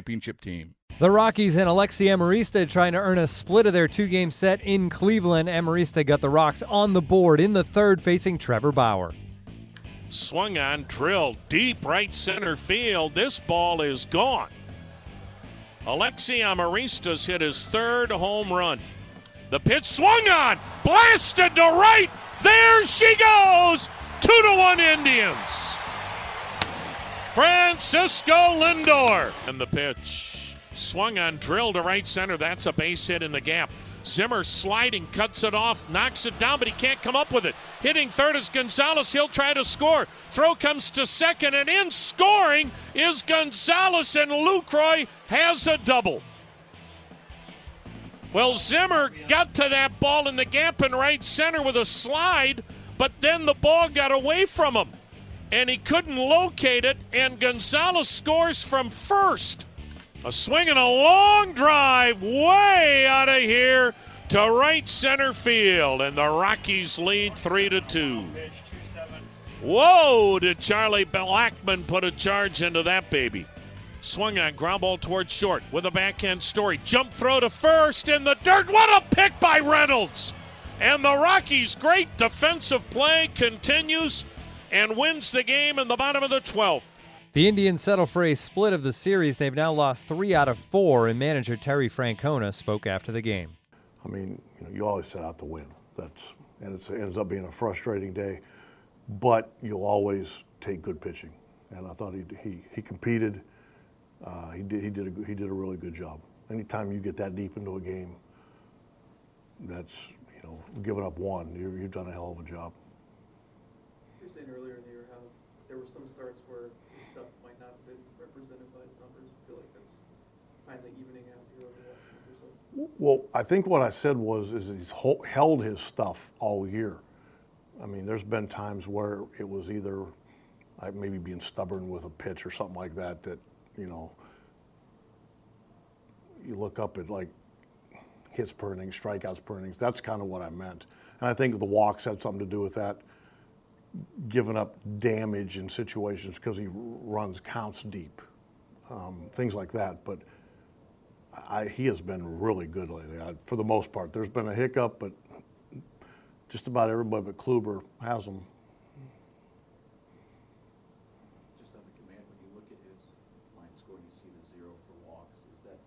championship team. The Rockies and Alexi Amarista trying to earn a split of their two game set in Cleveland. Amarista got the Rocks on the board in the third, facing Trevor Bauer. Swung on, drilled deep right center field. This ball is gone. Alexi Amarista's hit his third home run. The pitch swung on, blasted to right. There she goes. Two to one Indians. Francisco Lindor. And the pitch. Swung on, drilled to right center. That's a base hit in the gap. Zimmer sliding, cuts it off, knocks it down, but he can't come up with it. Hitting third is Gonzalez. He'll try to score. Throw comes to second, and in scoring is Gonzalez, and Lucroy has a double. Well, Zimmer got to that ball in the gap in right center with a slide, but then the ball got away from him, and he couldn't locate it, and Gonzalez scores from first. A swing and a long drive way out of here to right center field, and the Rockies lead three to two. Whoa! Did Charlie Blackmon put a charge into that baby? Swung on ground ball towards short with a backhand story. Jump throw to first in the dirt. What a pick by Reynolds! And the Rockies' great defensive play continues and wins the game in the bottom of the 12th. The Indians settle for a split of the series. They've now lost three out of four, and manager Terry Francona spoke after the game. I mean, you, know, you always set out to win. That's and it ends up being a frustrating day, but you'll always take good pitching. And I thought he he, he competed. Uh, he did he did a, he did a really good job. Anytime you get that deep into a game, that's you know giving up one, you you've done a hell of a job. Saying earlier in the year how there were some starts where his stuff might not have been represented by his numbers. I feel like that's finally evening out here over the last month or so. Well, I think what I said was is he's held his stuff all year. I mean, there's been times where it was either maybe being stubborn with a pitch or something like that. That you know, you look up at like hits per inning, strikeouts per innings. That's kind of what I meant, and I think the walks had something to do with that. Giving up damage in situations because he runs counts deep, um, things like that. But I, he has been really good lately, I, for the most part. There's been a hiccup, but just about everybody but Kluber has them. Just on the command, when you look at his line score and you see the zero for walks, is that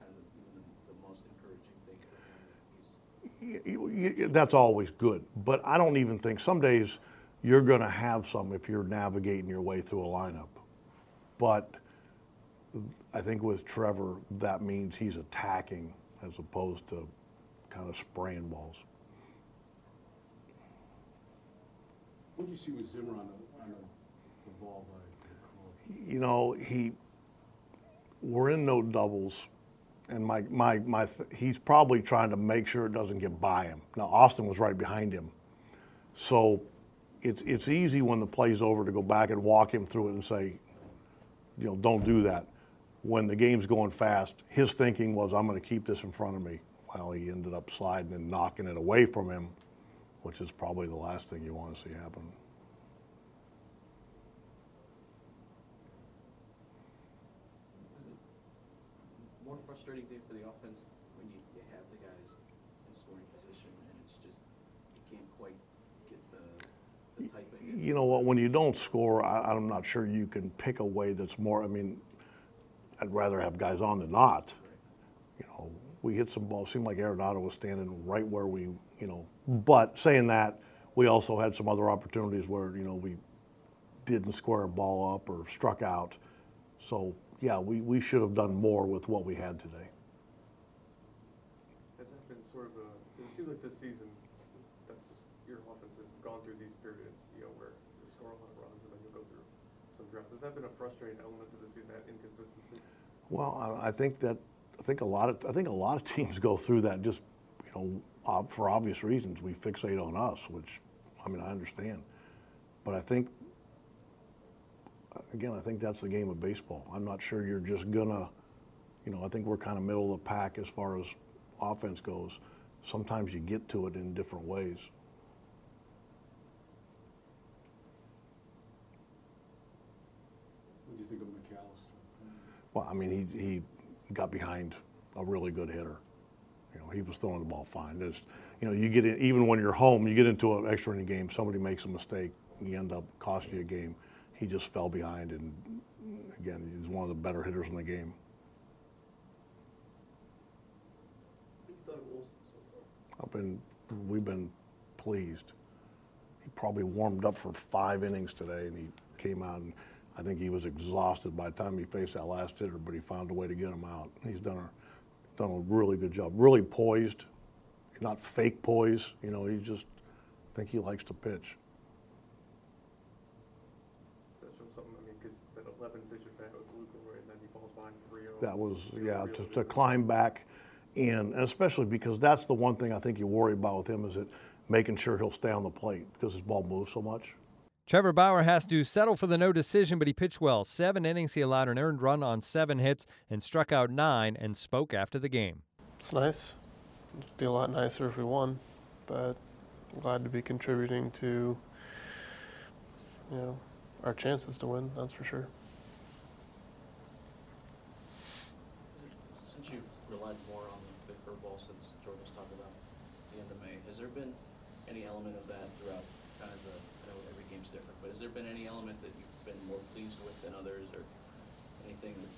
kind of even the, the most encouraging thing for him? that He's Y- y- That's always good, but I don't even think some days you're going to have some if you're navigating your way through a lineup. But I think with Trevor, that means he's attacking as opposed to kind of spraying balls. What do you see with Zimmer on the, on the, ball by you know, he, we're in no doubles, and my, my, my, th- he's probably trying to make sure it doesn't get by him. Now, Austin was right behind him. So it's, it's easy when the play's over to go back and walk him through it and say, you know, don't do that. When the game's going fast, his thinking was, I'm going to keep this in front of me. Well, he ended up sliding and knocking it away from him, which is probably the last thing you want to see happen. more frustrating day for the offense when you, you have the guys in scoring position and it's just you can't quite get the, the type of You know what? When you don't score, I, I'm not sure you can pick a way that's more. I mean, I'd rather have guys on than not. You know, we hit some balls. Seemed like Arenado was standing right where we, you know. Hmm. But saying that, we also had some other opportunities where you know we didn't square a ball up or struck out. So yeah, we, we should have done more with what we had today. Has that been sort of a, it seems like this season, that's, your offense has gone through these periods, you know, where you score a lot of runs and then you'll go through Has that been a frustrating element to the season, that inconsistency? Well, I, I think that I think a lot of I think a lot of teams go through that just you know ob- for obvious reasons. We fixate on us, which I mean I understand, but I think again I think that's the game of baseball. I'm not sure you're just gonna, you know, I think we're kind of middle of the pack as far as offense goes. Sometimes you get to it in different ways. What do you think of McAllister? Well, I mean, he, he got behind a really good hitter. You know, he was throwing the ball fine. There's, you know, you get in, even when you're home, you get into an extra inning game, somebody makes a mistake, you end up costing you a game. He just fell behind, and again, he's one of the better hitters in the game. What have you thought of Olson so far? I've been, we've been pleased. He probably warmed up for five innings today, and he came out, and I think he was exhausted by the time he faced that last hitter, but he found a way to get him out. He's done a, done a really good job. Really poised, not fake poise. You know, he just, I think he likes to pitch. That show something, I mean, because that eleven pitch bat with Luke and then he falls behind three oh. That was, yeah, to, to climb back in, and especially because that's the one thing I think you worry about with him is that making sure he'll stay on the plate because his ball moves so much. Trevor Bauer has to settle for the no decision, but he pitched well. Seven innings, he allowed an earned run on seven hits and struck out nine and spoke after the game. It's nice. It'd be a lot nicer if we won, but I'm glad to be contributing to, you know, our chances to win. That's for sure. Since you relied more on the curveball since George was talking about the end of May, has there been any element of that throughout kind of the, Different, but has there been any element that you've been more pleased with than others or anything that,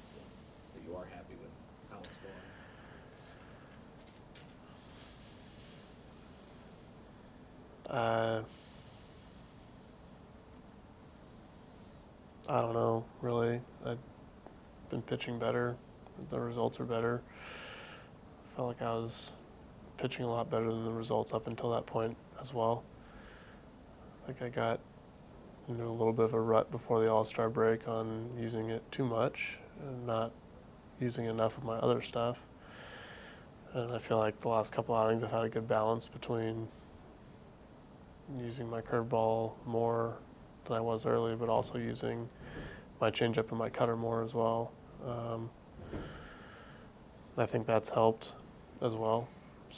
that you are happy with how it's going? Uh, I don't know, really. I've been pitching better. The results are better. I Felt like I was pitching a lot better than the results up until that point as well. I think I got into a little bit of a rut before the All Star break on using it too much and not using enough of my other stuff. And I feel like the last couple outings I've had a good balance between using my curveball more than I was early, but also using my changeup and my cutter more as well. Um, I think that's helped as well.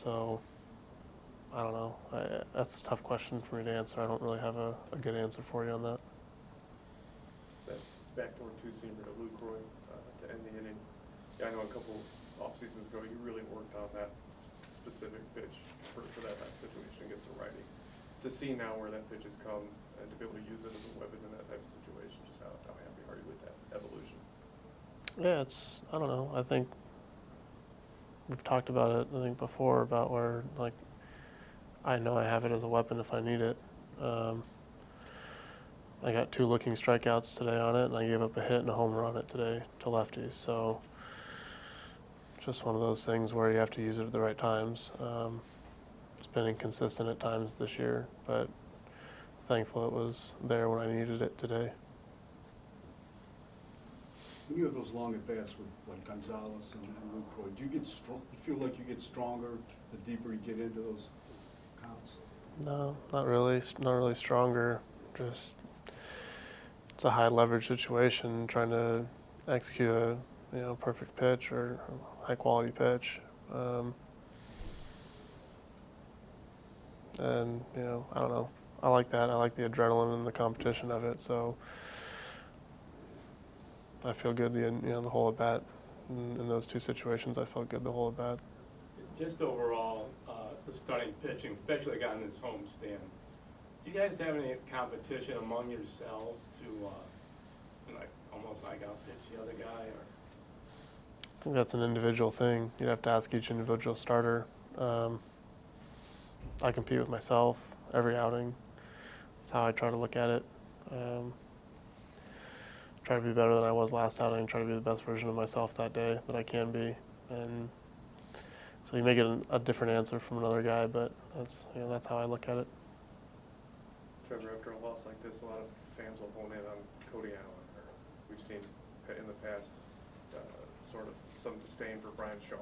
So I don't know. I, that's a tough question for me to answer. I don't really have a, a good answer for you on that. That backdoor two seamer to Lucroy uh, to end the inning. Yeah, I know a couple off seasons ago you really worked on that specific pitch for, for that type of situation against a righty. To see now where that pitch has come and to be able to use it as a weapon in that type of situation, just how, how happy are you with that evolution? Yeah, it's I don't know. I think we've talked about it. I think before about where like I know I have it as a weapon if I need it. Um, I got two looking strikeouts today on it, and I gave up a hit and a home run it today to lefties. So just one of those things where you have to use it at the right times. Um, it's been inconsistent at times this year, but thankful it was there when I needed it today. When you have those long at bats with like Gonzalez and, and Lucroy, do you get strong, you feel like you get stronger the deeper you get into those counts? No, not really. Not really stronger. Just it's a high leverage situation, trying to execute a you know perfect pitch or high quality pitch. Um, and you know, I don't know. I like that. I like the adrenaline and the competition of it. So I feel good. The you know the whole at bat in, in those two situations. I felt good the whole at bat. Just overall, uh, the starting pitching, especially a guy in this homestand, Do you guys have any competition among yourselves to, uh, like, almost like outpitch the other guy, or? I think that's an individual thing. You'd have to ask each individual starter. Um, I compete with myself every outing. That's how I try to look at it. Um, try to be better than I was last outing. Try to be the best version of myself that day that I can be. And so you may get a, a different answer from another guy, but that's you know that's how I look at it. Trevor, after a loss like this, a lot of fans will hone in on Cody Allen. Or we've seen in the past uh, sort of some disdain for Bryan Shaw.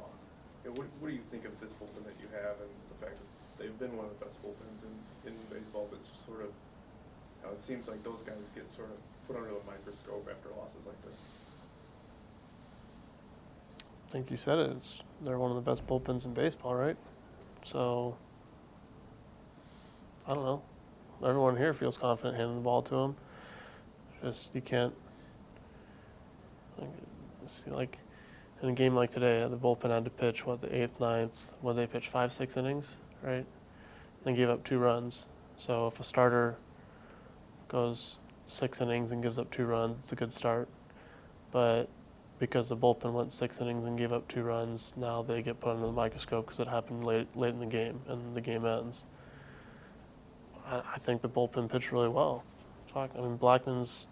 You what, what do you think of this bullpen that you have and the fact that they've been one of the best bullpens in, in baseball, but it's just sort of, you know, it seems like those guys get sort of put under the microscope after losses like this. I think you said it. It's, they're one of the best bullpens in baseball, right? So I don't know. Everyone here feels confident handing the ball to them. Just you can't. Like, see, like in a game like today, the bullpen had to pitch what the eighth, ninth. What they pitch five, six innings, right? They gave up two runs. So if a starter goes six innings and gives up two runs, it's a good start. But because the bullpen went six innings and gave up two runs, now they get put under the microscope because it happened late late in the game and the game ends. I, I think the bullpen pitched really well. Fuck, I mean Blackmon's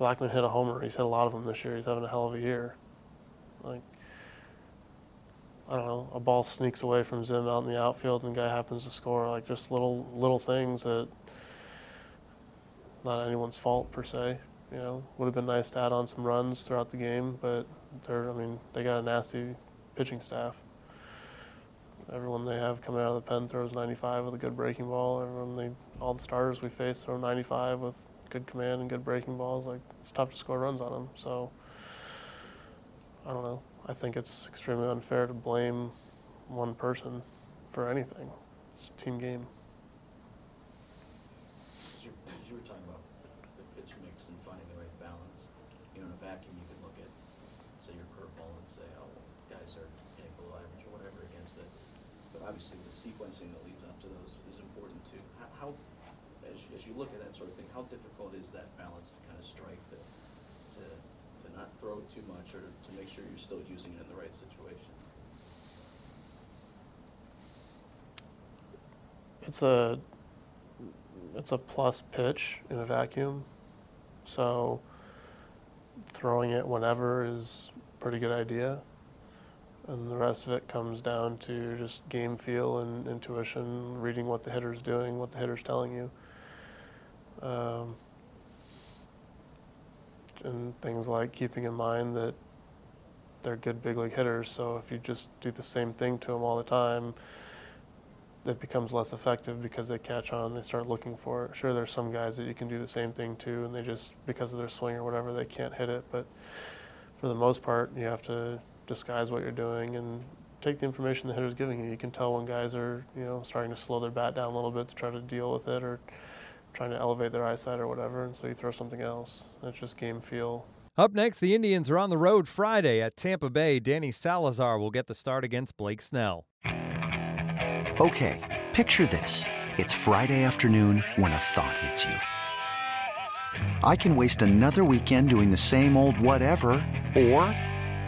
Blackmon hit a homer. He's hit a lot of them this year. He's having a hell of a year. Like I don't know, a ball sneaks away from Zim out in the outfield and the guy happens to score. Like just little little things that not anyone's fault per se. You know, would have been nice to add on some runs throughout the game, but they're I mean they got a nasty pitching staff. Everyone they have coming out of the pen throws 95 with a good breaking ball. Everyone they all the starters we face throw 95 with good command and good breaking balls. Like it's tough to score runs on them. So I don't know. I think it's extremely unfair to blame one person for anything. It's a team game. As you, as you were talking about the pitch mix and finding the right balance, you know, in a vacuum, you could look at, say, your curveball and say, oh, well, guys are hitting below average or whatever against it. But obviously, the sequencing that leads up to those is important too. How, as, you- as you look at that sort of thing, how difficult is that balance to kind of strike to, to, to not throw too much or to make sure you're still using it in the right situation? It's a it's a plus pitch in a vacuum. So throwing it whenever is a pretty good idea. And the rest of it comes down to just game feel and intuition, reading what the hitter's doing, what the hitter's telling you. Um, and things like keeping in mind that they're good big league hitters. So if you just do the same thing to them all the time, it becomes less effective because they catch on, they start looking for it. Sure, there's some guys that you can do the same thing to, and they just because of their swing or whatever, they can't hit it. But for the most part, you have to disguise what you're doing and take the information the hitter's giving you. You can tell when guys are, you know, starting to slow their bat down a little bit to try to deal with it or trying to elevate their eyesight or whatever, and so you throw something else. It's just game feel. Up next, the Indians are on the road Friday at Tampa Bay. Danny Salazar will get the start against Blake Snell. Okay, picture this. It's Friday afternoon when a thought hits you. I can waste another weekend doing the same old whatever, or